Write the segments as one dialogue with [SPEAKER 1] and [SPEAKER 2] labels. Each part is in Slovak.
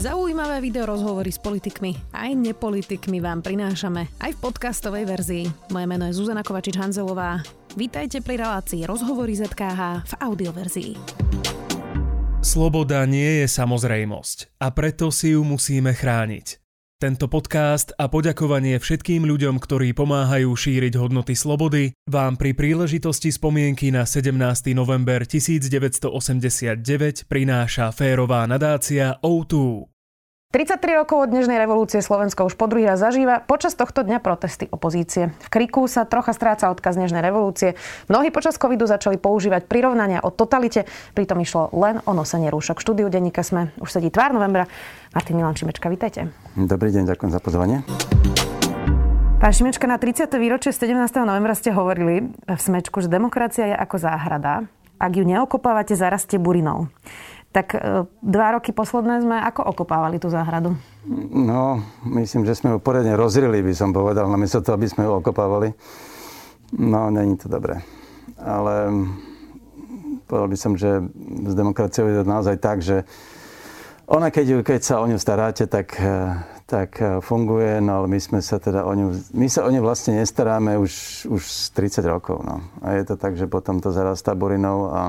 [SPEAKER 1] Zaujímavé video rozhovory s politikmi aj nepolitikmi vám prinášame aj v podcastovej verzii. Moje meno je Zuzana Kovačič-Hanzelová. Vítajte pri relácii Rozhovory ZKH v audioverzii.
[SPEAKER 2] Sloboda nie je samozrejmosť a preto si ju musíme chrániť. Tento podcast a poďakovanie všetkým ľuďom, ktorí pomáhajú šíriť hodnoty slobody, vám pri príležitosti spomienky na 17. november 1989 prináša férová nadácia O2.
[SPEAKER 1] 33 rokov od dnešnej revolúcie Slovensko už po druhý raz zažíva počas tohto dňa protesty opozície. V kriku sa trocha stráca odkaz dnešnej revolúcie. Mnohí počas covidu začali používať prirovnania o totalite, pritom išlo len o nosenie rúšok. Štúdiu denníka sme už sedí tvár novembra. Martin Milan Šimečka, vítajte.
[SPEAKER 3] Dobrý deň, ďakujem za pozvanie.
[SPEAKER 1] Pán Šimečka, na 30. výročie 17. novembra ste hovorili v Smečku, že demokracia je ako záhrada. Ak ju neokopávate, zarastie burinou. Tak e, dva roky posledné sme ako okopávali tú záhradu?
[SPEAKER 3] No, myslím, že sme ju poriadne rozrili, by som povedal, namiesto toho, aby sme ju okopávali. No, není to dobré. Ale povedal by som, že s demokraciou je to naozaj tak, že ona, keď, keď sa o ňu staráte, tak, e, tak e, funguje, no ale my sme sa teda o ňu, my sa o ňu vlastne nestaráme už, už 30 rokov, no. A je to tak, že potom to zarastá burinou a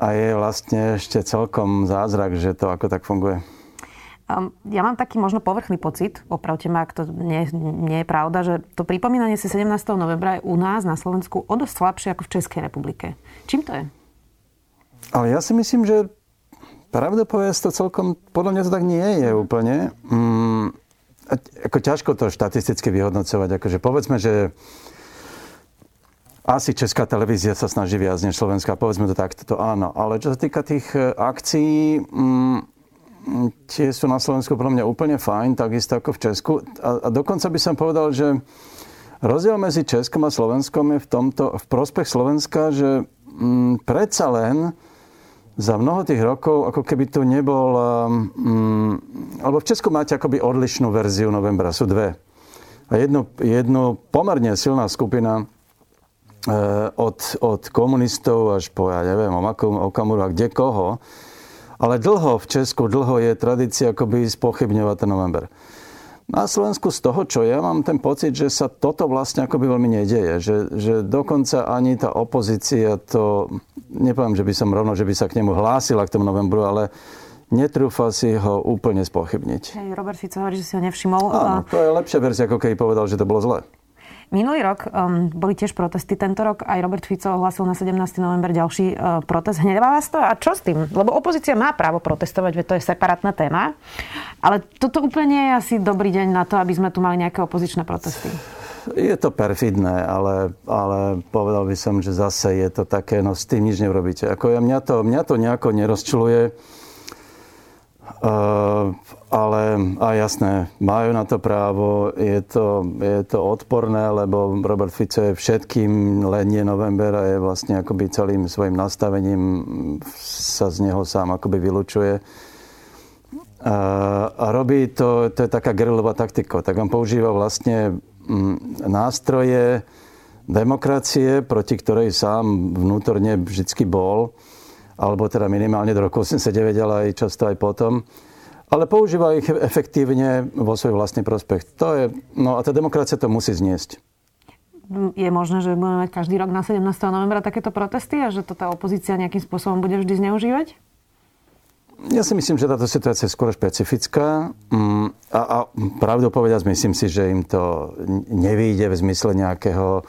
[SPEAKER 3] a je vlastne ešte celkom zázrak, že to ako tak funguje.
[SPEAKER 1] Um, ja mám taký možno povrchný pocit, opravte ma, ak to nie, nie je pravda, že to pripomínanie si 17. novembra je u nás na Slovensku o dosť slabšie ako v Českej republike. Čím to je?
[SPEAKER 3] Ale ja si myslím, že pravda povedať to celkom, podľa mňa to tak nie je úplne. Mm, ako ťažko to štatisticky vyhodnocovať. Akože povedzme, že asi Česká televízia sa snaží viac než Slovenská, povedzme to takto, to áno. Ale čo sa týka tých e, akcií, mm, tie sú na Slovensku pre mňa úplne fajn, takisto ako v Česku. A, a dokonca by som povedal, že rozdiel medzi Českom a Slovenskom je v, tomto, v prospech Slovenska, že mm, predsa len za mnoho tých rokov, ako keby tu nebol... Mm, alebo v Česku máte akoby odlišnú verziu novembra, sú dve. A jednu, jednu pomerne silná skupina od, od komunistov až po, ja neviem, Okamuru a kde koho. Ale dlho v Česku, dlho je tradícia akoby spochybňovať ten november. Na Slovensku z toho, čo ja mám ten pocit, že sa toto vlastne akoby veľmi nedieje. Že, že dokonca ani tá opozícia to, nepoviem, že by som rovno, že by sa k nemu hlásila k tomu novembru, ale netrúfa si ho úplne spochybniť.
[SPEAKER 1] Robert Fico hovorí, že si ho nevšimol.
[SPEAKER 3] Áno, to je lepšia verzia, ako keď povedal, že to bolo zle.
[SPEAKER 1] Minulý rok um, boli tiež protesty. Tento rok aj Robert Fico ohlasil na 17. november ďalší uh, protest. Hnevá vás to? A čo s tým? Lebo opozícia má právo protestovať, veď to je separátna téma. Ale toto úplne je asi dobrý deň na to, aby sme tu mali nejaké opozičné protesty.
[SPEAKER 3] Je to perfidné, ale, ale povedal by som, že zase je to také, no s tým nič neurobíte. Ako ja, mňa, to, mňa to nejako nerozčuluje. Uh, ale a jasné, majú na to právo, je to, je to odporné, lebo Robert Fico je všetkým, len november a je vlastne akoby celým svojim nastavením sa z neho sám akoby vylučuje. A, a robí to, to je taká gerilová taktika. Tak on používa vlastne mm, nástroje demokracie, proti ktorej sám vnútorne vždycky bol, alebo teda minimálne do roku 89, ale aj často aj potom ale používa ich efektívne vo svoj vlastný prospech. To je, no a tá demokracia to musí zniesť.
[SPEAKER 1] Je možné, že budeme mať každý rok na 17. novembra takéto protesty a že to tá opozícia nejakým spôsobom bude vždy zneužívať?
[SPEAKER 3] Ja si myslím, že táto situácia je skôr špecifická mm, a, a pravdu povedať, myslím si, že im to nevíde v zmysle nejakého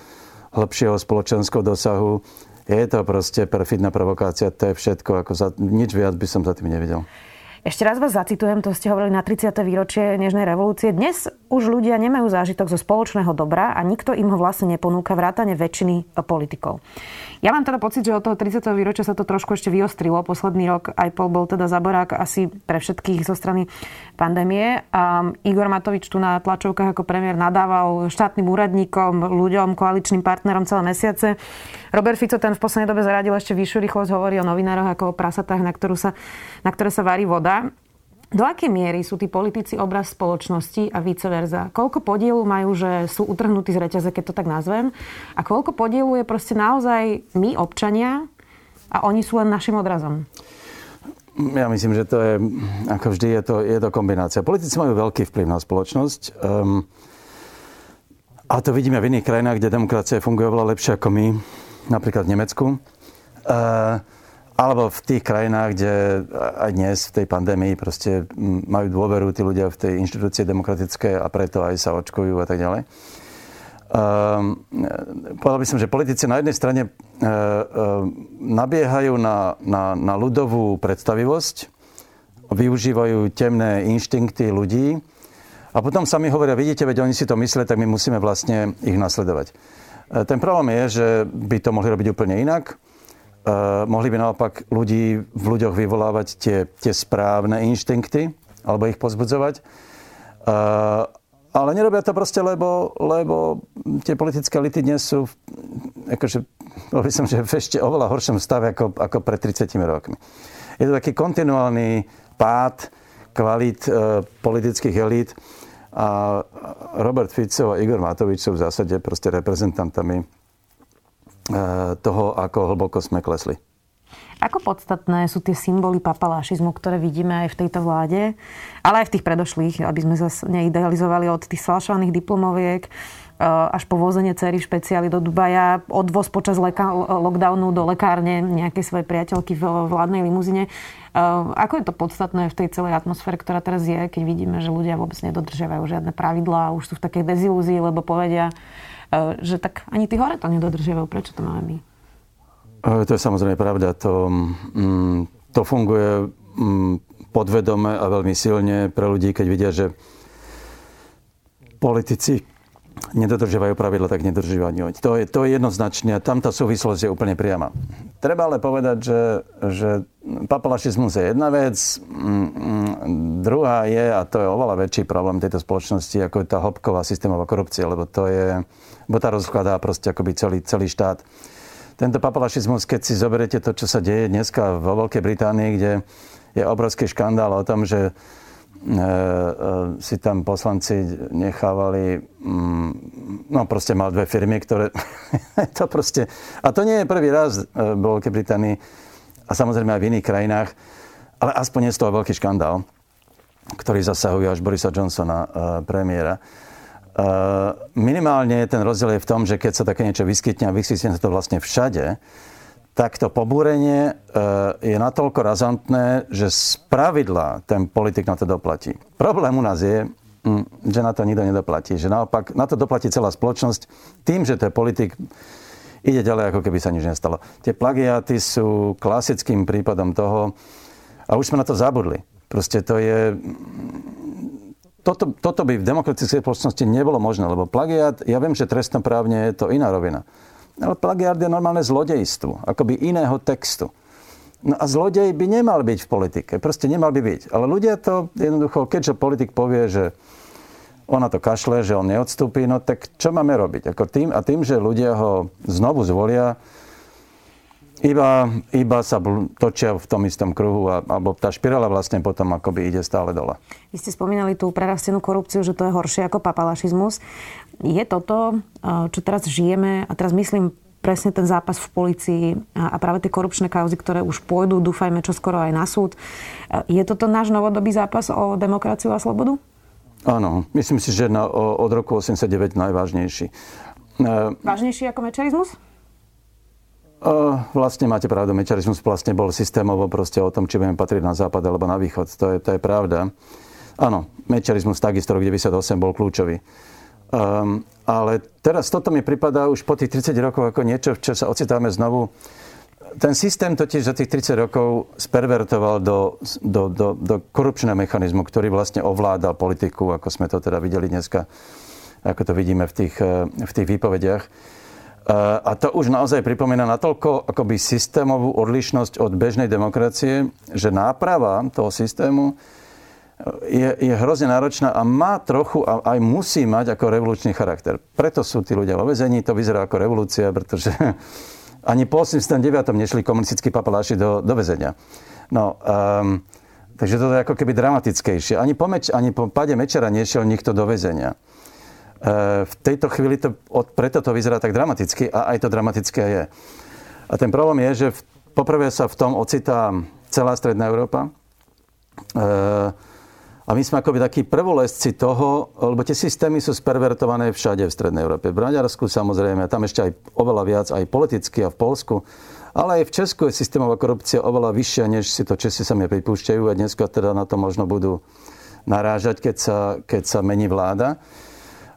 [SPEAKER 3] lepšieho spoločenského dosahu. Je to proste perfidná provokácia, to je všetko. Ako za, nič viac by som za tým nevidel.
[SPEAKER 1] Ešte raz vás zacitujem, to ste hovorili na 30. výročie Nežnej revolúcie. Dnes už ľudia nemajú zážitok zo spoločného dobra a nikto im ho vlastne neponúka vrátane väčšiny politikov. Ja mám teda pocit, že od toho 30. výročia sa to trošku ešte vyostrilo. Posledný rok aj pol bol teda zaborák asi pre všetkých zo strany pandémie. A Igor Matovič tu na tlačovkách ako premiér nadával štátnym úradníkom, ľuďom, koaličným partnerom celé mesiace. Robert Fico ten v poslednej dobe zaradil ešte vyššiu rýchlosť, hovorí o novinároch ako o prasatách, na, ktorú sa, na ktoré sa varí voda. Do akej miery sú tí politici obraz spoločnosti a vice versa? Koľko podielu majú, že sú utrhnutí z reťaze, keď to tak nazvem? A koľko podielu je proste naozaj my, občania, a oni sú len našim odrazom?
[SPEAKER 3] Ja myslím, že to je, ako vždy, je to, je to kombinácia. Politici majú veľký vplyv na spoločnosť. Um, a to vidíme v iných krajinách, kde demokracia funguje oveľa lepšie ako my, napríklad v Nemecku. Uh, alebo v tých krajinách, kde aj dnes v tej pandémii proste majú dôveru tí ľudia v tej inštitúcie demokratické a preto aj sa očkujú a tak ďalej. Um, povedal by som, že politici na jednej strane uh, nabiehajú na, na, na ľudovú predstavivosť, využívajú temné inštinkty ľudí a potom sami hovoria, vidíte, veď oni si to myslia, tak my musíme vlastne ich nasledovať. Uh, ten problém je, že by to mohli robiť úplne inak. Uh, mohli by naopak ľudí v ľuďoch vyvolávať tie, tie správne inštinkty alebo ich pozbudzovať. Uh, ale nerobia to proste, lebo, lebo tie politické elity dnes sú, akože, by som, že v ešte oveľa horšom stave ako, ako pred 30 rokmi. Je to taký kontinuálny pád kvalít e, politických elít a Robert Fico a Igor Matovič sú v zásade proste reprezentantami toho, ako hlboko sme klesli.
[SPEAKER 1] Ako podstatné sú tie symboly papalášizmu, ktoré vidíme aj v tejto vláde, ale aj v tých predošlých, aby sme sa neidealizovali od tých falšovaných diplomoviek eh, až po vozenie cery v špeciáli do Dubaja, odvoz počas leka- lockdownu do lekárne nejakej svojej priateľky v vládnej limuzine. Eh, ako je to podstatné v tej celej atmosfére, ktorá teraz je, keď vidíme, že ľudia vôbec nedodržiavajú žiadne pravidlá, už sú v takej dezilúzii, lebo povedia, že tak ani tí hore to nedodržiavajú. Prečo to máme my?
[SPEAKER 3] E, to je samozrejme pravda. To, mm, to funguje mm, podvedome a veľmi silne pre ľudí, keď vidia, že politici nedodržiavajú pravidla, tak nedodržiavajú. To je, to je jednoznačne, tam tá súvislosť je úplne priama. Treba ale povedať, že, že papalašizmus je jedna vec, mm, druhá je, a to je oveľa väčší problém tejto spoločnosti, ako je tá hĺbková systémová korupcia, lebo to je, bo tá rozkladá proste akoby celý, celý štát tento papalašizmus, keď si zoberiete to, čo sa deje dneska vo Veľkej Británii, kde je obrovský škandál o tom, že e, e, si tam poslanci nechávali, mm, no proste mal dve firmy, ktoré to proste, a to nie je prvý raz e, vo Veľkej Británii a samozrejme aj v iných krajinách, ale aspoň je z toho veľký škandál, ktorý zasahuje až Borisa Johnsona, premiéra. Uh, minimálne ten rozdiel je v tom, že keď sa také niečo vyskytne a vyskytne sa to vlastne všade, tak to pobúrenie uh, je natoľko razantné, že z pravidla ten politik na to doplatí. Problém u nás je, mm, že na to nikto nedoplatí. Že naopak, na to doplatí celá spoločnosť tým, že ten politik ide ďalej, ako keby sa nič nestalo. Tie plagiáty sú klasickým prípadom toho, a už sme na to zabudli. Proste to je toto, toto by v demokratickej spoločnosti nebolo možné, lebo plagiat, ja viem, že trestnoprávne je to iná rovina. Ale plagiat je normálne zlodejstvo, akoby iného textu. No a zlodej by nemal byť v politike. Proste nemal by byť. Ale ľudia to jednoducho, keďže politik povie, že ona to kašle, že on neodstúpi, no tak čo máme robiť? Ako tým, a tým, že ľudia ho znovu zvolia, iba, iba sa točia v tom istom kruhu, a, alebo tá špirála vlastne potom akoby ide stále dole.
[SPEAKER 1] Vy ste spomínali tú prerastenú korupciu, že to je horšie ako papalašizmus. Je toto, čo teraz žijeme, a teraz myslím presne ten zápas v policii a práve tie korupčné kauzy, ktoré už pôjdu, dúfajme, čo skoro aj na súd. Je toto náš novodobý zápas o demokraciu a slobodu?
[SPEAKER 3] Áno, myslím si, že na, od roku 89 najvážnejší.
[SPEAKER 1] Vážnejší ako mečerizmus?
[SPEAKER 3] Vlastne máte pravdu, mečarizmus vlastne bol systémovo proste o tom, či budeme patriť na západ alebo na východ. To je, to je pravda. Áno, mečarizmus takisto rok 98 bol kľúčový. Um, ale teraz toto mi pripadá už po tých 30 rokov ako niečo, v čo sa ocitáme znovu. Ten systém totiž za tých 30 rokov spervertoval do, do, do, do korupčného mechanizmu, ktorý vlastne ovládal politiku, ako sme to teda videli dneska, ako to vidíme v tých, eh, v tých výpovediach. A to už naozaj pripomína natoľko akoby systémovú odlišnosť od bežnej demokracie, že náprava toho systému je, je hrozne náročná a má trochu a aj musí mať ako revolučný charakter. Preto sú tí ľudia vo vezení, to vyzerá ako revolúcia, pretože ani po 89. nešli komunistickí papaláši do, do väzenia. No, um, takže to je ako keby dramatickejšie. Ani po, meč, ani po pade Mečera nešiel nikto do väzenia. Eh, v tejto chvíli to, preto to vyzerá tak dramaticky a aj to dramatické je. A ten problém je, že poprvé sa v tom ocitá celá Stredná Európa. A my sme akoby takí prvolesci toho, lebo tie systémy sú spervertované všade v Strednej Európe. V Maďarsku samozrejme, tam ešte aj oveľa viac, aj politicky a v Polsku. Ale aj v Česku je systémová korupcia oveľa vyššia, než si to Česi sami pripúšťajú a dneska teda na to možno budú narážať, keď sa, keď sa mení vláda.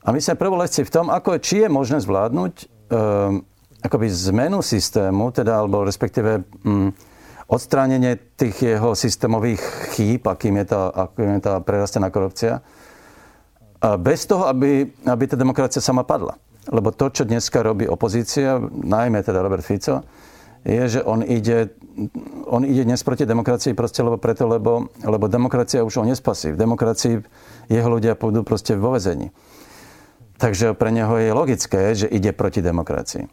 [SPEAKER 3] A my sme prvolesci v tom, ako, či je možné zvládnuť um, akoby zmenu systému, teda, alebo respektíve um, odstránenie tých jeho systémových chýb, akým je tá, akým je tá prerastená korupcia, a bez toho, aby, aby tá demokracia sama padla. Lebo to, čo dneska robí opozícia, najmä teda Robert Fico, je, že on ide, on ide dnes proti demokracii proste lebo preto, lebo, lebo demokracia už ho nespasí. V demokracii jeho ľudia pôjdu proste vo vezení. Takže pre neho je logické, že ide proti demokracii.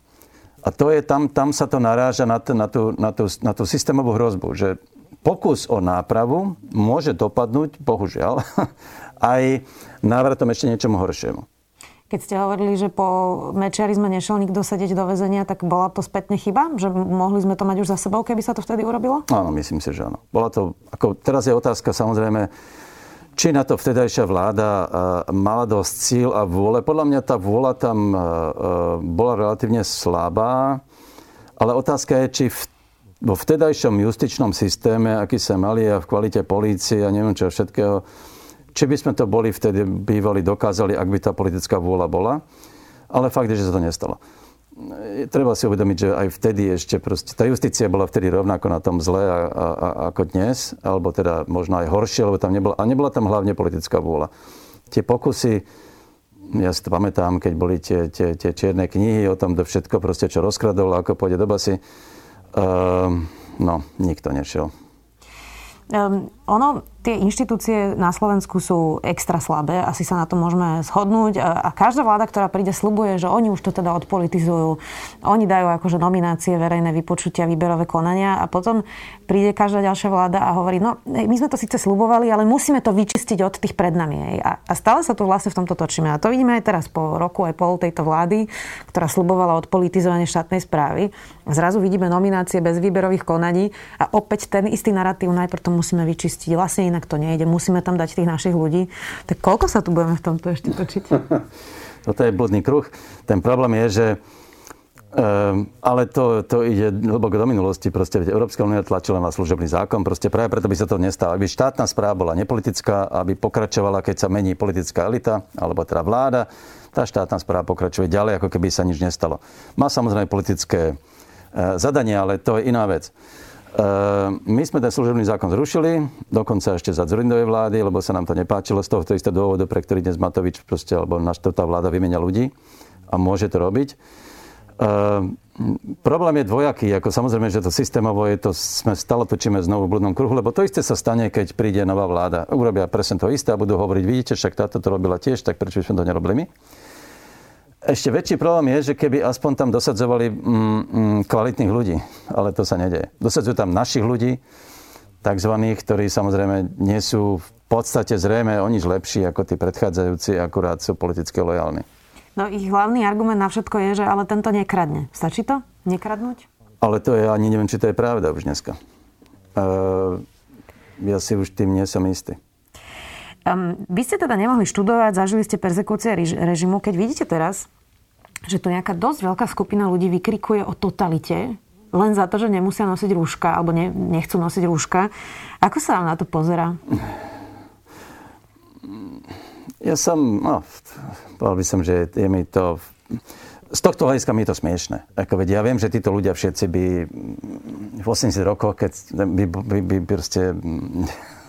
[SPEAKER 3] A to je, tam, tam sa to naráža na, t- na, tú, na, tú, na tú systémovú hrozbu, že pokus o nápravu môže dopadnúť, bohužiaľ, aj návratom ešte niečomu horšiemu.
[SPEAKER 1] Keď ste hovorili, že po mečiarizme nešiel nikto sedieť do väzenia, tak bola to spätne chyba? Že mohli sme to mať už za sebou, keby sa to vtedy urobilo?
[SPEAKER 3] Áno, myslím si, že áno. Bola to, ako, teraz je otázka samozrejme, či na to vtedajšia vláda uh, mala dosť síl a vôle. Podľa mňa tá vôľa tam uh, bola relatívne slabá, ale otázka je, či v, vo vtedajšom justičnom systéme, aký sa mali a v kvalite polície a neviem čo všetkého, či by sme to boli vtedy bývali dokázali, ak by tá politická vôľa bola. Ale fakt je, že sa to nestalo. Treba si uvedomiť, že aj vtedy ešte proste, tá justícia bola vtedy rovnako na tom zle a, a, a, ako dnes, alebo teda možno aj horšie, lebo tam nebola, a nebola tam hlavne politická vôľa. Tie pokusy, ja si to pamätám, keď boli tie, tie, tie čierne knihy o tom, to všetko proste, čo rozkradol, ako pôjde do basy, uh, no, nikto nešiel.
[SPEAKER 1] Um, ono, tie inštitúcie na Slovensku sú extra slabé, asi sa na to môžeme shodnúť a každá vláda, ktorá príde, slubuje, že oni už to teda odpolitizujú. Oni dajú akože nominácie, verejné vypočutia, výberové konania a potom príde každá ďalšia vláda a hovorí, no my sme to síce slubovali, ale musíme to vyčistiť od tých pred nami. A, a stále sa tu vlastne v tomto točíme. A to vidíme aj teraz po roku aj pol tejto vlády, ktorá slubovala odpolitizovanie štátnej správy. Zrazu vidíme nominácie bez výberových konaní a opäť ten istý narratív najprv to musíme vyčistiť. Vlastne inak to nejde, musíme tam dať tých našich ľudí. Tak koľko sa tu budeme v tomto ešte točiť?
[SPEAKER 3] Toto je blúdny kruh. Ten problém je, že Um, ale to, to ide hlboko do minulosti. Proste Európska únia tlačila na služobný zákon. Proste práve preto by sa to nestalo. Aby štátna správa bola nepolitická, aby pokračovala, keď sa mení politická elita, alebo teda vláda, tá štátna správa pokračuje ďalej, ako keby sa nič nestalo. Má samozrejme politické uh, zadanie, ale to je iná vec. Ehm, my sme ten služobný zákon zrušili, dokonca ešte za Dzurindovej vlády, lebo sa nám to nepáčilo z toho istého dôvodu, pre ktorý dnes Matovič proste, alebo naša vláda vymenia ľudí a môže to robiť. Uh, problém je dvojaký. Ako samozrejme, že to systémovo je to, sme stále točíme znovu v bludnom kruhu, lebo to isté sa stane, keď príde nová vláda. Urobia presne to isté a budú hovoriť, vidíte, však táto to robila tiež, tak prečo sme to nerobili my? Ešte väčší problém je, že keby aspoň tam dosadzovali mm, mm, kvalitných ľudí, ale to sa nedeje. Dosadzujú tam našich ľudí, takzvaných, ktorí samozrejme nie sú v podstate zrejme o nič lepší ako tí predchádzajúci, akurát sú politicky lojálni.
[SPEAKER 1] No ich hlavný argument na všetko je, že ale tento nekradne. Stačí to? Nekradnúť?
[SPEAKER 3] Ale to je, ani neviem, či to je pravda už dneska. Uh, ja si už tým nie som istý.
[SPEAKER 1] Um, vy ste teda nemohli študovať, zažili ste persekúcie režimu. Keď vidíte teraz, že tu nejaká dosť veľká skupina ľudí vykrikuje o totalite, len za to, že nemusia nosiť rúška, alebo ne, nechcú nosiť rúška. Ako sa vám na to pozera?
[SPEAKER 3] Ja som, no, povedal by som, že je mi to... Z tohto hľadiska mi je to smiešne. Ako veď ja viem, že títo ľudia všetci by v 80 rokoch, keď by, by, by proste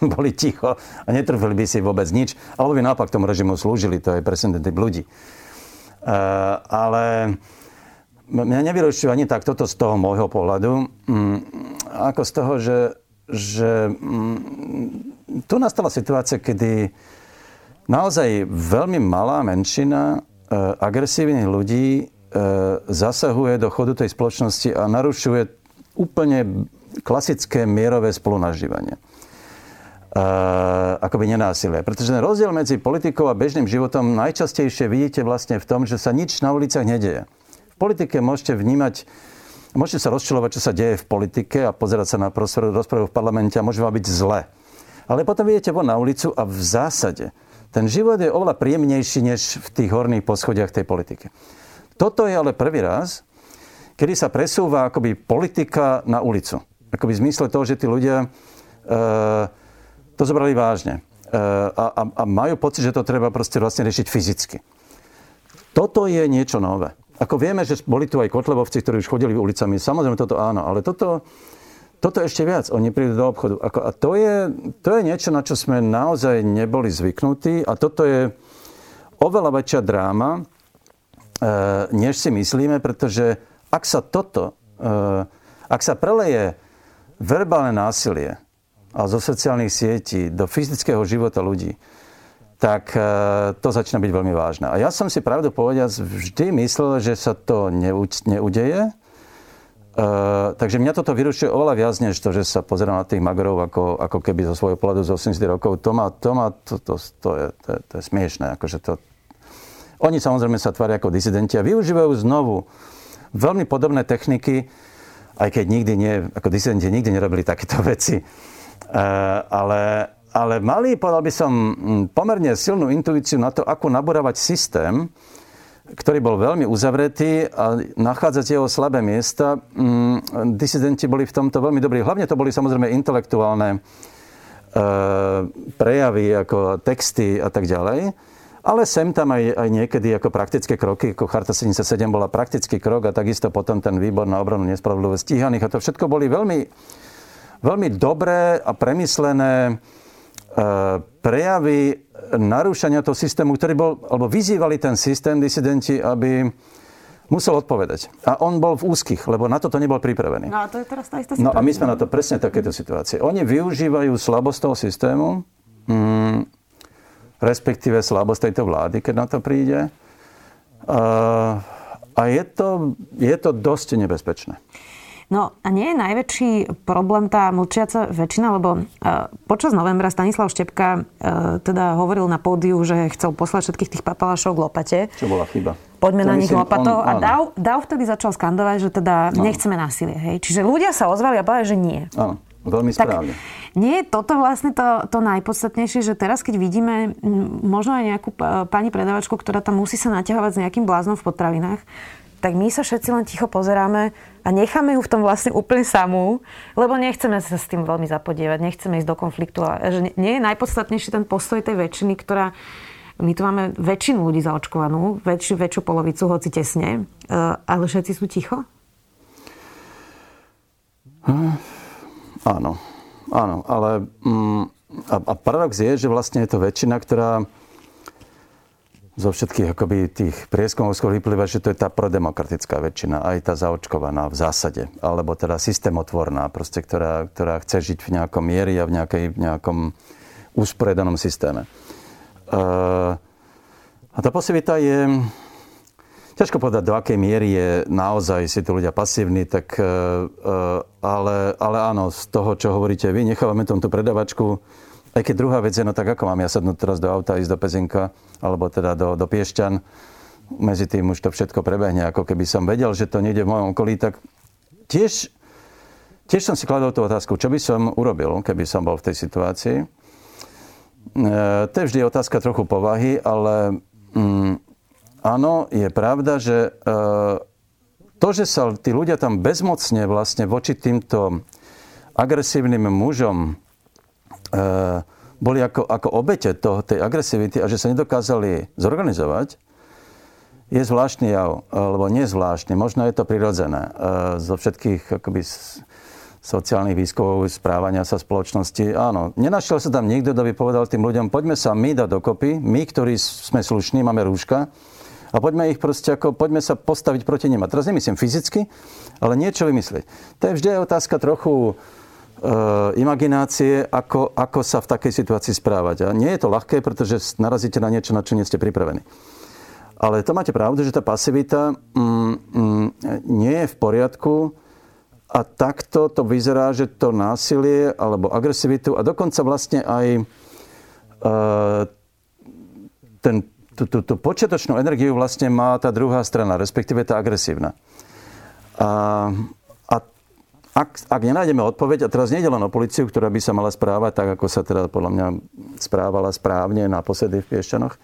[SPEAKER 3] boli ticho a netrvili by si vôbec nič, alebo by naopak tomu režimu slúžili, to je presne ten typ ľudí. Uh, ale mňa nevyročuje ani tak toto z toho môjho pohľadu, um, ako z toho, že, že um, tu nastala situácia, kedy naozaj veľmi malá menšina uh, agresívnych ľudí uh, zasahuje do chodu tej spoločnosti a narušuje úplne klasické mierové spolunažívanie akoby nenásilie. Pretože ten rozdiel medzi politikou a bežným životom najčastejšie vidíte vlastne v tom, že sa nič na uliciach nedieje. V politike môžete vnímať Môžete sa rozčilovať, čo sa deje v politike a pozerať sa na rozpravu v parlamente a môže vám byť zle. Ale potom vidíte von na ulicu a v zásade ten život je oveľa príjemnejší než v tých horných poschodiach tej politiky. Toto je ale prvý raz, kedy sa presúva akoby politika na ulicu. Akoby v zmysle toho, že tí ľudia e, to zobrali vážne. E, a, a, a majú pocit, že to treba proste vlastne riešiť fyzicky. Toto je niečo nové. Ako vieme, že boli tu aj kotlebovci, ktorí už chodili ulicami, samozrejme toto áno, ale toto, toto ešte viac. Oni prídu do obchodu. Ako, a to je, to je niečo, na čo sme naozaj neboli zvyknutí a toto je oveľa väčšia dráma, e, než si myslíme, pretože ak sa toto, e, ak sa preleje verbálne násilie a zo sociálnych sietí do fyzického života ľudí, tak e, to začína byť veľmi vážne. A ja som si pravdu povediac vždy myslel, že sa to neudeje. Uh, takže mňa toto vyrušuje oveľa viac, než to, že sa pozerám na tých magorov ako, ako keby zo svojho pohľadu z 80 rokov. To, má, to, má, to, to, to, je, to, to je smiešné. Akože to... Oni samozrejme sa tvária ako disidenti a využívajú znovu veľmi podobné techniky, aj keď nikdy nie, ako disidenti nikdy nerobili takéto veci. Uh, ale ale mali, povedal by som, pomerne silnú intuíciu na to, ako nabúravať systém, ktorý bol veľmi uzavretý a nachádzať jeho slabé miesta. Disidenti boli v tomto veľmi dobrí. Hlavne to boli samozrejme intelektuálne e, prejavy, ako texty a tak ďalej. Ale sem tam aj, aj niekedy ako praktické kroky, ako Charta 77 bola praktický krok a takisto potom ten výbor na obranu nespravodlivo stíhaných. A to všetko boli veľmi, veľmi dobré a premyslené E, prejavy narúšania toho systému, ktorý bol, alebo vyzývali ten systém disidenti, aby musel odpovedať. A on bol v úzkých, lebo na to to nebol pripravený.
[SPEAKER 1] No a to je teraz tá istá situácia.
[SPEAKER 3] No a my sme na to presne takéto situácie. Oni využívajú slabosť toho systému, mm, respektíve slabosť tejto vlády, keď na to príde. Uh, a je to, je to dosť nebezpečné.
[SPEAKER 1] No a nie je najväčší problém tá mlčiaca väčšina, lebo uh, počas novembra Stanislav Štepka uh, teda hovoril na pódiu, že chcel poslať všetkých tých papalášov k lopate.
[SPEAKER 3] Čo bola chyba.
[SPEAKER 1] Poďme to na nich lopatou. A Dav, Dav vtedy začal skandovať, že teda áno. nechceme násilie. Hej? Čiže ľudia sa ozvali a povedali, že nie.
[SPEAKER 3] Áno. Veľmi správne.
[SPEAKER 1] Tak nie je toto vlastne to, to najpodstatnejšie, že teraz, keď vidíme možno aj nejakú pani predavačku, ktorá tam musí sa naťahovať s nejakým bláznom v potravinách, tak my sa všetci len ticho pozeráme a necháme ju v tom vlastne úplne samú, lebo nechceme sa s tým veľmi zapodievať, nechceme ísť do konfliktu. A že nie je najpodstatnejší ten postoj tej väčšiny, ktorá my tu máme väčšinu ľudí zaočkovanú, väčšiu, väčšiu polovicu, hoci tesne, e, ale všetci sú ticho?
[SPEAKER 3] Hm, áno, áno, ale mm, a, a paradox je, že vlastne je to väčšina, ktorá zo všetkých akoby, tých prieskumov skôr vyplýva, že to je tá prodemokratická väčšina, aj tá zaočkovaná v zásade, alebo teda systémotvorná, proste, ktorá, ktorá chce žiť v nejakom miery a v, nejakej, v nejakom usporiadanom systéme. Uh, a tá pasivita je... Ťažko povedať, do akej miery je naozaj si tu ľudia pasívni, tak, uh, ale, ale áno, z toho, čo hovoríte vy, nechávame tomto predavačku aj keď druhá vec je, no tak ako mám ja sadnúť teraz do auta, ísť do Pezinka, alebo teda do, do Piešťan, medzi tým už to všetko prebehne, ako keby som vedel, že to nejde v mojom okolí, tak tiež, tiež som si kladol tú otázku, čo by som urobil, keby som bol v tej situácii. E, to je vždy otázka trochu povahy, ale mm, áno, je pravda, že e, to, že sa tí ľudia tam bezmocne vlastne voči týmto agresívnym mužom boli ako, ako obete toho, tej agresivity a že sa nedokázali zorganizovať, je zvláštny jav, alebo nie zvláštny, možno je to prirodzené. Eh, zo všetkých akoby, sociálnych výskumov správania sa spoločnosti. Áno, nenašiel sa tam nikto, kto by povedal tým ľuďom, poďme sa my dať dokopy, my, ktorí sme slušní, máme rúška, a poďme ich proste ako, poďme sa postaviť proti nim. A teraz nemyslím fyzicky, ale niečo vymyslieť. To je vždy otázka trochu imaginácie, ako, ako sa v takej situácii správať. A nie je to ľahké, pretože narazíte na niečo, na čo nie ste pripravení. Ale to máte pravdu, že tá pasivita mm, mm, nie je v poriadku a takto to vyzerá, že to násilie alebo agresivitu a dokonca vlastne aj e, ten, tú, tú, energiu vlastne má tá druhá strana, respektíve tá agresívna. A ak, ak nenájdeme odpoveď, a teraz nejde len o policiu, ktorá by sa mala správať tak, ako sa teda podľa mňa správala správne naposledy v Piešťanoch,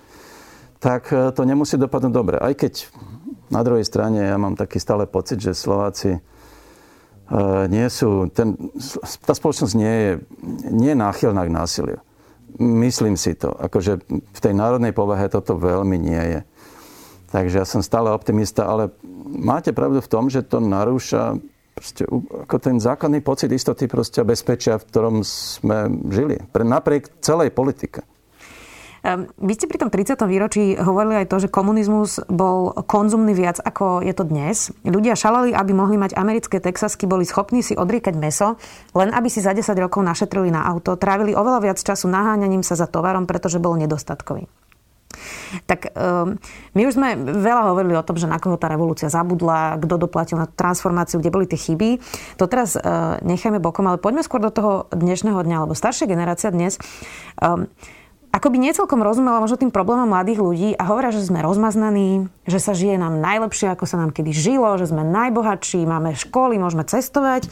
[SPEAKER 3] tak e, to nemusí dopadnúť dobre. Aj keď na druhej strane ja mám taký stále pocit, že Slováci e, nie sú, ten, tá spoločnosť nie je, nie je náchylná k násiliu. Myslím si to. Akože v tej národnej povahe toto veľmi nie je. Takže ja som stále optimista, ale máte pravdu v tom, že to narúša proste, ako ten základný pocit istoty proste bezpečia, v ktorom sme žili. Pre, napriek celej politike.
[SPEAKER 1] Ehm, vy ste pri tom 30. výročí hovorili aj to, že komunizmus bol konzumný viac ako je to dnes. Ľudia šalali, aby mohli mať americké texasky, boli schopní si odriekať meso, len aby si za 10 rokov našetrili na auto. Trávili oveľa viac času naháňaním sa za tovarom, pretože bol nedostatkový. Tak um, my už sme veľa hovorili o tom, že na koho tá revolúcia zabudla, kto doplatil na transformáciu, kde boli tie chyby. To teraz uh, nechajme bokom, ale poďme skôr do toho dnešného dňa, lebo staršia generácia dnes um, akoby necelkom rozumela možno tým problémom mladých ľudí a hovoria, že sme rozmaznaní, že sa žije nám najlepšie, ako sa nám kedy žilo, že sme najbohatší, máme školy, môžeme cestovať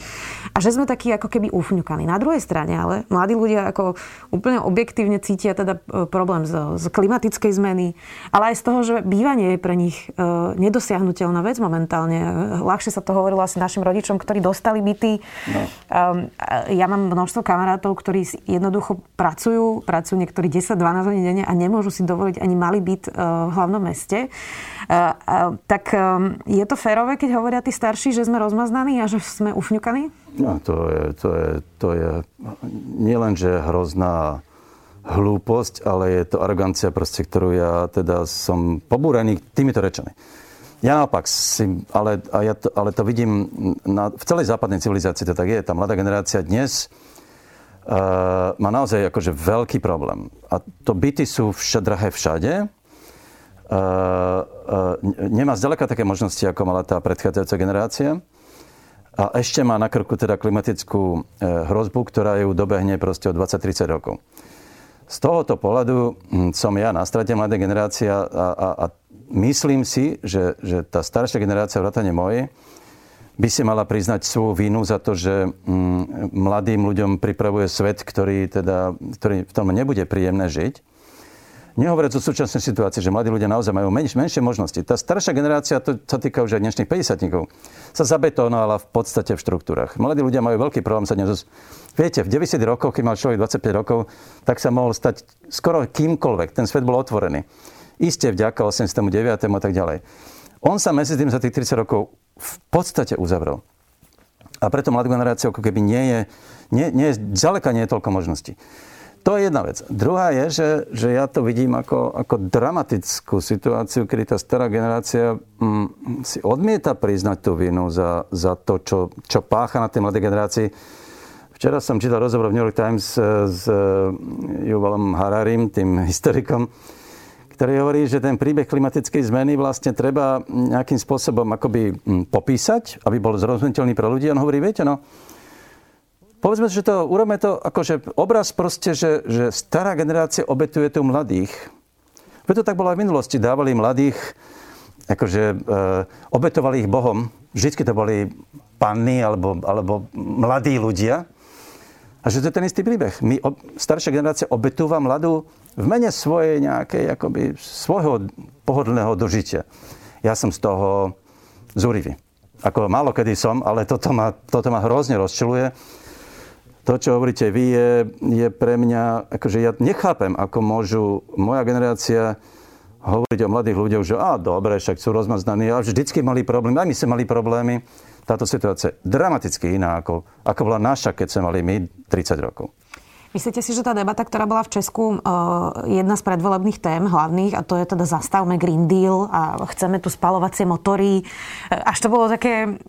[SPEAKER 1] a že sme takí ako keby ufňukaní. Na druhej strane ale mladí ľudia ako úplne objektívne cítia teda e, problém z, z klimatickej zmeny, ale aj z toho, že bývanie je pre nich e, nedosiahnutelná vec momentálne. Ľahšie sa to hovorilo asi našim rodičom, ktorí dostali byty. No. Um, ja mám množstvo kamarátov, ktorí jednoducho pracujú, pracujú niektorí 10 10-12 hodín denne a nemôžu si dovoliť ani malý byt e, v hlavnom meste. E, tak e, je to férové, keď hovoria tí starší, že sme rozmaznaní a že sme ufňukaní?
[SPEAKER 3] No, to je, to je, to je nielen, že hrozná hlúposť, ale je to arogancia, proste, ktorú ja teda som pobúrený týmito rečami. Ja naopak si, ale, a ja to, ale to vidím na, v celej západnej civilizácii to tak je. Tá mladá generácia dnes má naozaj akože veľký problém. A to byty sú drahé všade. Uh, uh, nemá zďaleka také možnosti, ako mala tá predchádzajúca generácia. A ešte má na krku teda klimatickú uh, hrozbu, ktorá ju dobehne proste o 20-30 rokov. Z tohoto pohľadu hm, som ja na strate mladej generácia a, a, a myslím si, že, že tá staršia generácia, vrátane mojej, by si mala priznať svoju vínu za to, že mm, mladým ľuďom pripravuje svet, ktorý, teda, ktorý v tom nebude príjemné žiť. Nehovoriac o súčasnej situácii, že mladí ľudia naozaj majú menš, menšie možnosti. Tá staršia generácia, to sa týka už aj dnešných 50 sa zabetonovala v podstate v štruktúrach. Mladí ľudia majú veľký problém sa dnes... Viete, v 90 rokoch, keď mal človek 25 rokov, tak sa mohol stať skoro kýmkoľvek. Ten svet bol otvorený. Isté vďaka 89. a tak ďalej. On sa medzi tým za tých 30 rokov v podstate uzavrel. A preto mladá generácia ako keby nie je, nie, nie zďaleka nie je toľko možností. To je jedna vec. Druhá je, že, že ja to vidím ako, ako dramatickú situáciu, kedy tá stará generácia mm, si odmieta priznať tú vinu za, za to, čo, čo pácha na tej mladej generácii. Včera som čítal rozhovor v New York Times s Juvalom Hararim, tým historikom, ktorý hovorí, že ten príbeh klimatickej zmeny vlastne treba nejakým spôsobom akoby hm, popísať, aby bol zrozumiteľný pre ľudí. On hovorí, viete, no, povedzme, že to, urobme to akože obraz proste, že, že stará generácia obetuje tu mladých. Preto tak bolo aj v minulosti. Dávali mladých, akože e, obetovali ich Bohom. Vždycky to boli panny alebo, alebo mladí ľudia. A že to je ten istý príbeh. My, staršia generácia obetúva mladú v mene svojej nejakej, akoby svojho pohodlného dožitia. Ja som z toho zúrivý. Ako málo kedy som, ale toto ma, toto ma hrozne rozčiluje. To, čo hovoríte vy, je, je pre mňa, akože ja nechápem, ako môžu moja generácia hovoriť o mladých ľuďoch, že a dobre, však sú rozmaznaní, a vždycky mali problémy, aj my sme mali problémy. Táto situácia je dramaticky iná, ako, ako bola naša, keď sme mali my 30 rokov.
[SPEAKER 1] Myslíte si, že tá debata, ktorá bola v Česku, eh, jedna z predvolebných tém hlavných, a to je teda zastavme Green Deal a chceme tu spalovacie motory, eh, až to bolo také...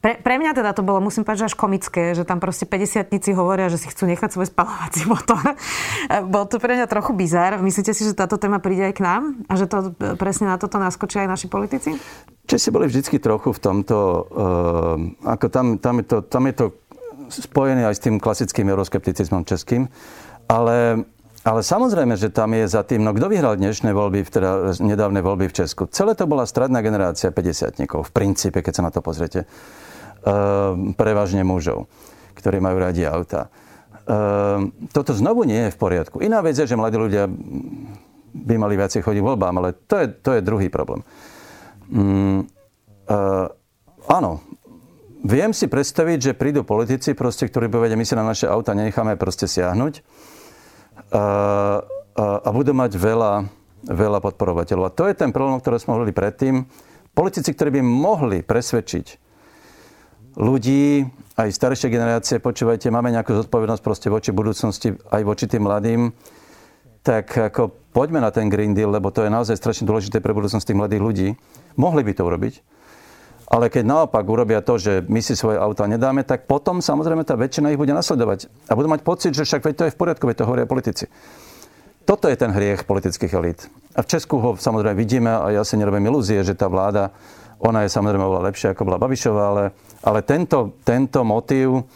[SPEAKER 1] Pre, pre mňa teda to bolo, musím povedať, že až komické, že tam proste 50 hovoria, že si chcú nechať svoj spalovací motor. Eh, bol to pre mňa trochu bizar. Myslíte si, že táto téma príde aj k nám? A že to presne na toto naskočia aj naši politici?
[SPEAKER 3] Česi boli vždycky trochu v tomto, uh, ako tam, tam, je to, tam je to spojený aj s tým klasickým euroskepticizmom českým. Ale, ale samozrejme, že tam je za tým, no kto vyhral dnešné voľby, teda nedávne voľby v Česku. Celé to bola stredná generácia 50 v princípe, keď sa na to pozriete. prevažne mužov, ktorí majú radi auta. Toto znovu nie je v poriadku. Iná vec je, že mladí ľudia by mali viacej chodiť voľbám, ale to je, to je druhý problém. Mm, uh, áno, viem si predstaviť, že prídu politici, proste, ktorí povedia, my si na naše auta nenecháme proste siahnuť uh, uh, a budú mať veľa, veľa podporovateľov. A to je ten problém, ktorý sme hovorili predtým. Politici, ktorí by mohli presvedčiť ľudí, aj staršie generácie, počúvajte, máme nejakú zodpovednosť proste voči budúcnosti, aj voči tým mladým, tak ako poďme na ten Green Deal, lebo to je naozaj strašne dôležité pre budúcnosť tých mladých ľudí. Mohli by to urobiť. Ale keď naopak urobia to, že my si svoje auta nedáme, tak potom samozrejme tá väčšina ich bude nasledovať. A budú mať pocit, že však veď to je v poriadku, veď to hovoria politici. Toto je ten hriech politických elít. A v Česku ho samozrejme vidíme a ja si nerobím ilúzie, že tá vláda, ona je samozrejme oveľa lepšia ako bola Babišová, ale, ale tento, tento motív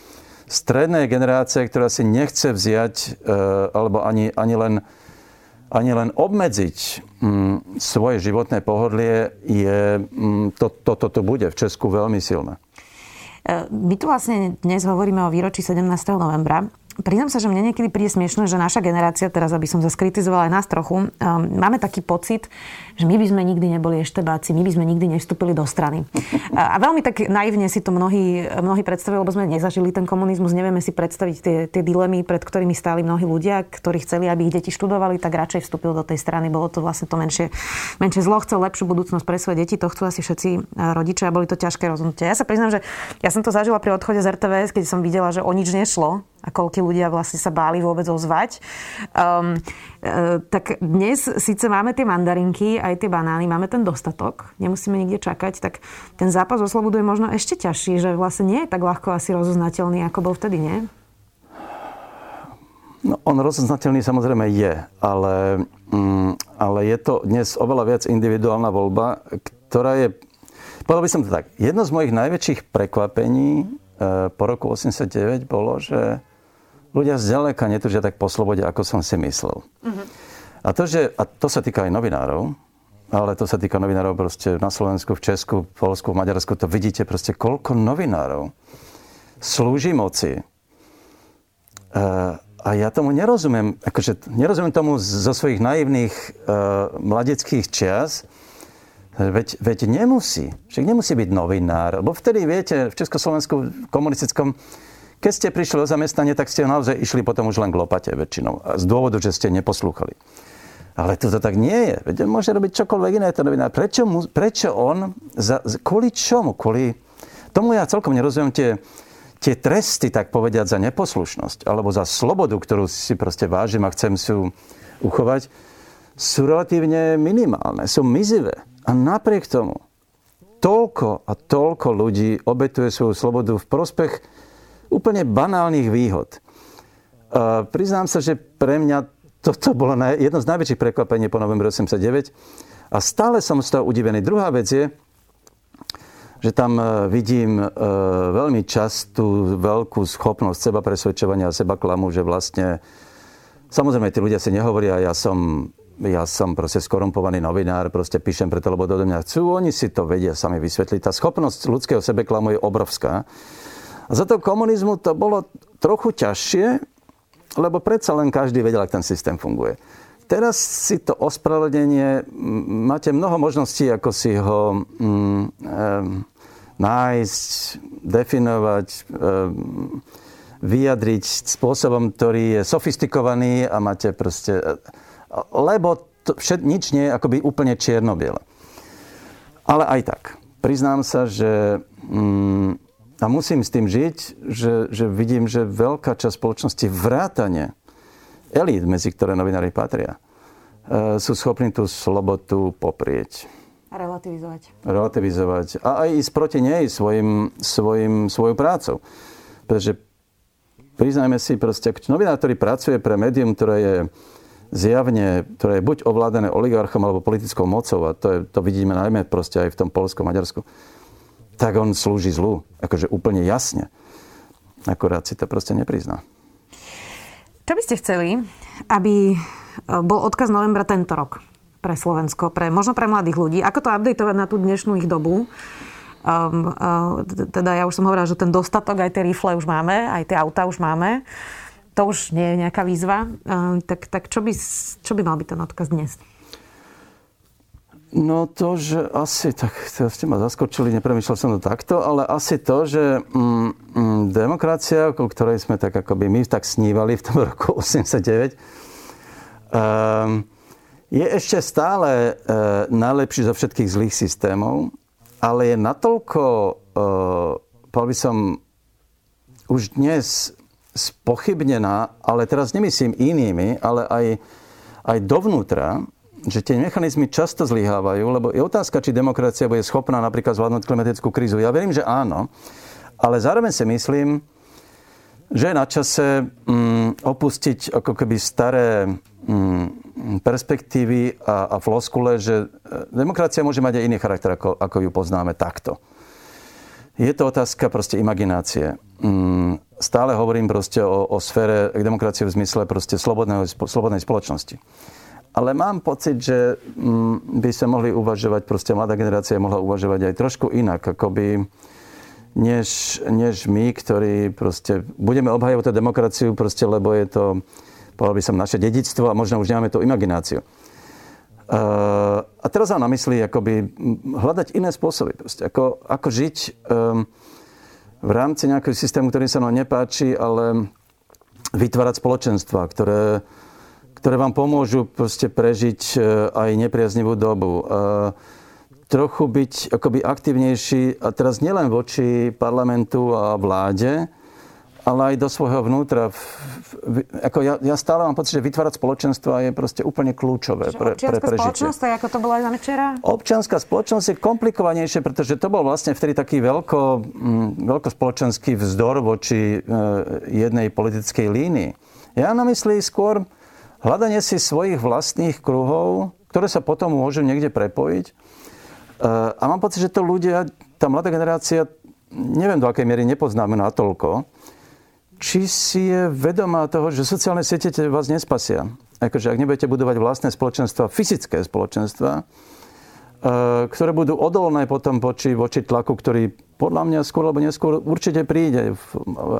[SPEAKER 3] strednej generácie, ktorá si nechce vziať, e, alebo ani, ani len ani len obmedziť mm, svoje životné pohodlie, je, mm, to, toto to, to bude v Česku veľmi silné.
[SPEAKER 1] E, my tu vlastne dnes hovoríme o výročí 17. novembra. Priznám sa, že mne niekedy príde smiešne, že naša generácia, teraz aby som zaskritizovala aj nás trochu, um, máme taký pocit, že my by sme nikdy neboli eštebáci, my by sme nikdy nevstúpili do strany. A, a veľmi tak naivne si to mnohí, mnohí predstavili, lebo sme nezažili ten komunizmus, nevieme si predstaviť tie, tie dilemy, pred ktorými stáli mnohí ľudia, ktorí chceli, aby ich deti študovali, tak radšej vstúpil do tej strany. Bolo to vlastne to menšie, menšie zlo, chcel lepšiu budúcnosť pre svoje deti, to chcú asi všetci rodičia a boli to ťažké rozhodnutia. Ja sa priznám, že ja som to zažila pri odchode z RTVS, keď som videla, že o nič nešlo a koľko ľudia vlastne sa báli vôbec ozvať. Um, e, tak dnes síce máme tie mandarinky, aj tie banány, máme ten dostatok, nemusíme nikde čakať, tak ten zápas o slobodu je možno ešte ťažší, že vlastne nie je tak ľahko asi rozoznateľný, ako bol vtedy, nie?
[SPEAKER 3] No, on rozoznateľný samozrejme je, ale, mm, ale je to dnes oveľa viac individuálna voľba, ktorá je, povedal by som to tak, jedno z mojich najväčších prekvapení e, po roku 89 bolo, že ľudia zďaleka netúžia tak po slobode, ako som si myslel. Uh-huh. A, to, že, a to sa týka aj novinárov, ale to sa týka novinárov proste na Slovensku, v Česku, v Polsku, v Maďarsku, to vidíte proste, koľko novinárov slúži moci. E, a ja tomu nerozumiem, akože nerozumiem tomu zo svojich naivných uh, mladeckých čias, veď, veď nemusí, však nemusí byť novinár, lebo vtedy, viete, v Československu komunistickom keď ste prišli o zamestnanie, tak ste naozaj išli potom už len k lopate väčšinou. Z dôvodu, že ste neposlúchali. Ale to tak nie je. Veď on môže robiť čokoľvek iné, to novinár. Prečo, mu, prečo on, za, kvôli čomu? Kvôli tomu ja celkom nerozumiem tie, tie tresty, tak povediať, za neposlušnosť alebo za slobodu, ktorú si proste vážim a chcem si uchovať, sú relatívne minimálne, sú mizivé. A napriek tomu toľko a toľko ľudí obetuje svoju slobodu v prospech úplne banálnych výhod. Uh, priznám sa, že pre mňa toto bolo jedno z najväčších prekvapení po novembri 89 a stále som z toho udivený. Druhá vec je, že tam uh, vidím uh, veľmi častú veľkú schopnosť seba presvedčovania a seba klamu, že vlastne samozrejme tí ľudia si nehovoria, ja som ja som proste skorumpovaný novinár, proste píšem preto, lebo do mňa chcú. Oni si to vedia sami vysvetliť. Tá schopnosť ľudského sebeklamu je obrovská. Za to komunizmu to bolo trochu ťažšie, lebo predsa len každý vedel, ako ten systém funguje. Teraz si to ospravedlnenie, máte mnoho možností, ako si ho mm, e, nájsť, definovať, e, vyjadriť spôsobom, ktorý je sofistikovaný a máte proste... Lebo to všet, nič nie je akoby úplne čierno-biele. Ale aj tak, priznám sa, že mm, a musím s tým žiť, že, že vidím, že veľká časť spoločnosti vrátane elít, medzi ktoré novinári patria, e, sú schopní tú slobotu poprieť.
[SPEAKER 1] A relativizovať.
[SPEAKER 3] Relativizovať. A aj ísť proti nej svojim, svojim, svojou prácou. Pretože priznajme si, proste, novinár, ktorý pracuje pre médium, ktoré je zjavne, ktoré je buď ovládané oligarchom alebo politickou mocou, a to, je, to vidíme najmä proste aj v tom Polskom, Maďarsku, tak on slúži zlu. Akože úplne jasne. Akorát si to proste neprizná.
[SPEAKER 1] Čo by ste chceli, aby e, bol odkaz novembra tento rok pre Slovensko, pre, možno pre mladých ľudí? Ako to updateovať na tú dnešnú ich dobu? Um, uh, teda ja už som hovorila, že ten dostatok, aj tie rifle už máme, aj tie auta už máme. To už nie je nejaká výzva. Uh, tak tak čo, by, čo by mal byť ten odkaz dnes?
[SPEAKER 3] No to, že asi, tak ste ma zaskočili, nepremýšľal som to takto, ale asi to, že mm, mm, demokracia, o ktorej sme tak akoby my tak snívali v tom roku 89, um, je ešte stále uh, najlepší zo všetkých zlých systémov, ale je natoľko, uh, povedal by som, už dnes spochybnená, ale teraz nemyslím inými, ale aj, aj dovnútra, že tie mechanizmy často zlyhávajú, lebo je otázka, či demokracia bude schopná napríklad zvládnuť klimatickú krízu. Ja verím, že áno, ale zároveň si myslím, že je na čase mm, opustiť ako keby staré mm, perspektívy a, a floskule, že e, demokracia môže mať aj iný charakter, ako, ako ju poznáme takto. Je to otázka proste imaginácie. Mm, stále hovorím proste o, o sfére demokracie v zmysle proste slobodnej spoločnosti. Ale mám pocit, že mm, by sa mohli uvažovať, proste mladá generácia mohla uvažovať aj trošku inak, akoby než, než my, ktorí proste budeme obhajovať tú demokraciu, proste, lebo je to, povedal by som, naše dedictvo a možno už nemáme tú imagináciu. Uh, a teraz mám na mysli akoby hľadať iné spôsoby. Proste, ako, ako žiť um, v rámci nejakého systému, ktorý sa nám nepáči, ale vytvárať spoločenstva, ktoré ktoré vám pomôžu proste prežiť e, aj nepriaznivú dobu. E, trochu byť akoby aktivnejší, a teraz nielen voči parlamentu a vláde, ale aj do svojho vnútra. Ako ja, ja stále mám pocit, že vytvárať spoločenstva je proste úplne kľúčové pre, pre prežitie.
[SPEAKER 1] spoločnosť, ako to bolo aj včera?
[SPEAKER 3] Občianská spoločnosť je komplikovanejšie, pretože to bol vlastne vtedy taký veľko, mm, veľkospoločenský vzdor voči e, jednej politickej línii. Ja na mysli skôr hľadanie si svojich vlastných kruhov, ktoré sa potom môžu niekde prepojiť. E, a mám pocit, že to ľudia, tá mladá generácia, neviem do akej miery nepoznáme natoľko, či si je vedomá toho, že sociálne siete vás nespasia. Akože ak nebudete budovať vlastné spoločenstva, fyzické spoločenstva, e, ktoré budú odolné potom voči, voči tlaku, ktorý podľa mňa skôr alebo neskôr určite príde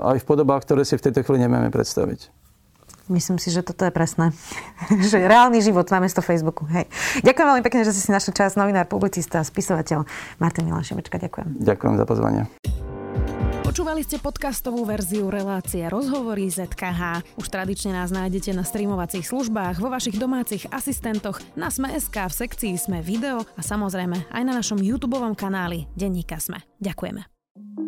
[SPEAKER 3] aj v podobách, ktoré si v tejto chvíli nevieme predstaviť.
[SPEAKER 1] Myslím si, že toto je presné. že reálny život namiesto Facebooku. Hej. Ďakujem veľmi pekne, že ste si našli čas. Novinár, publicista, spisovateľ Martin Milan Šimečka. Ďakujem.
[SPEAKER 3] Ďakujem za pozvanie.
[SPEAKER 4] Počúvali ste podcastovú verziu relácie Rozhovory ZKH. Už tradične nás nájdete na streamovacích službách, vo vašich domácich asistentoch, na Sme.sk, v sekcii Sme video a samozrejme aj na našom YouTube kanáli Denníka Sme. Ďakujeme.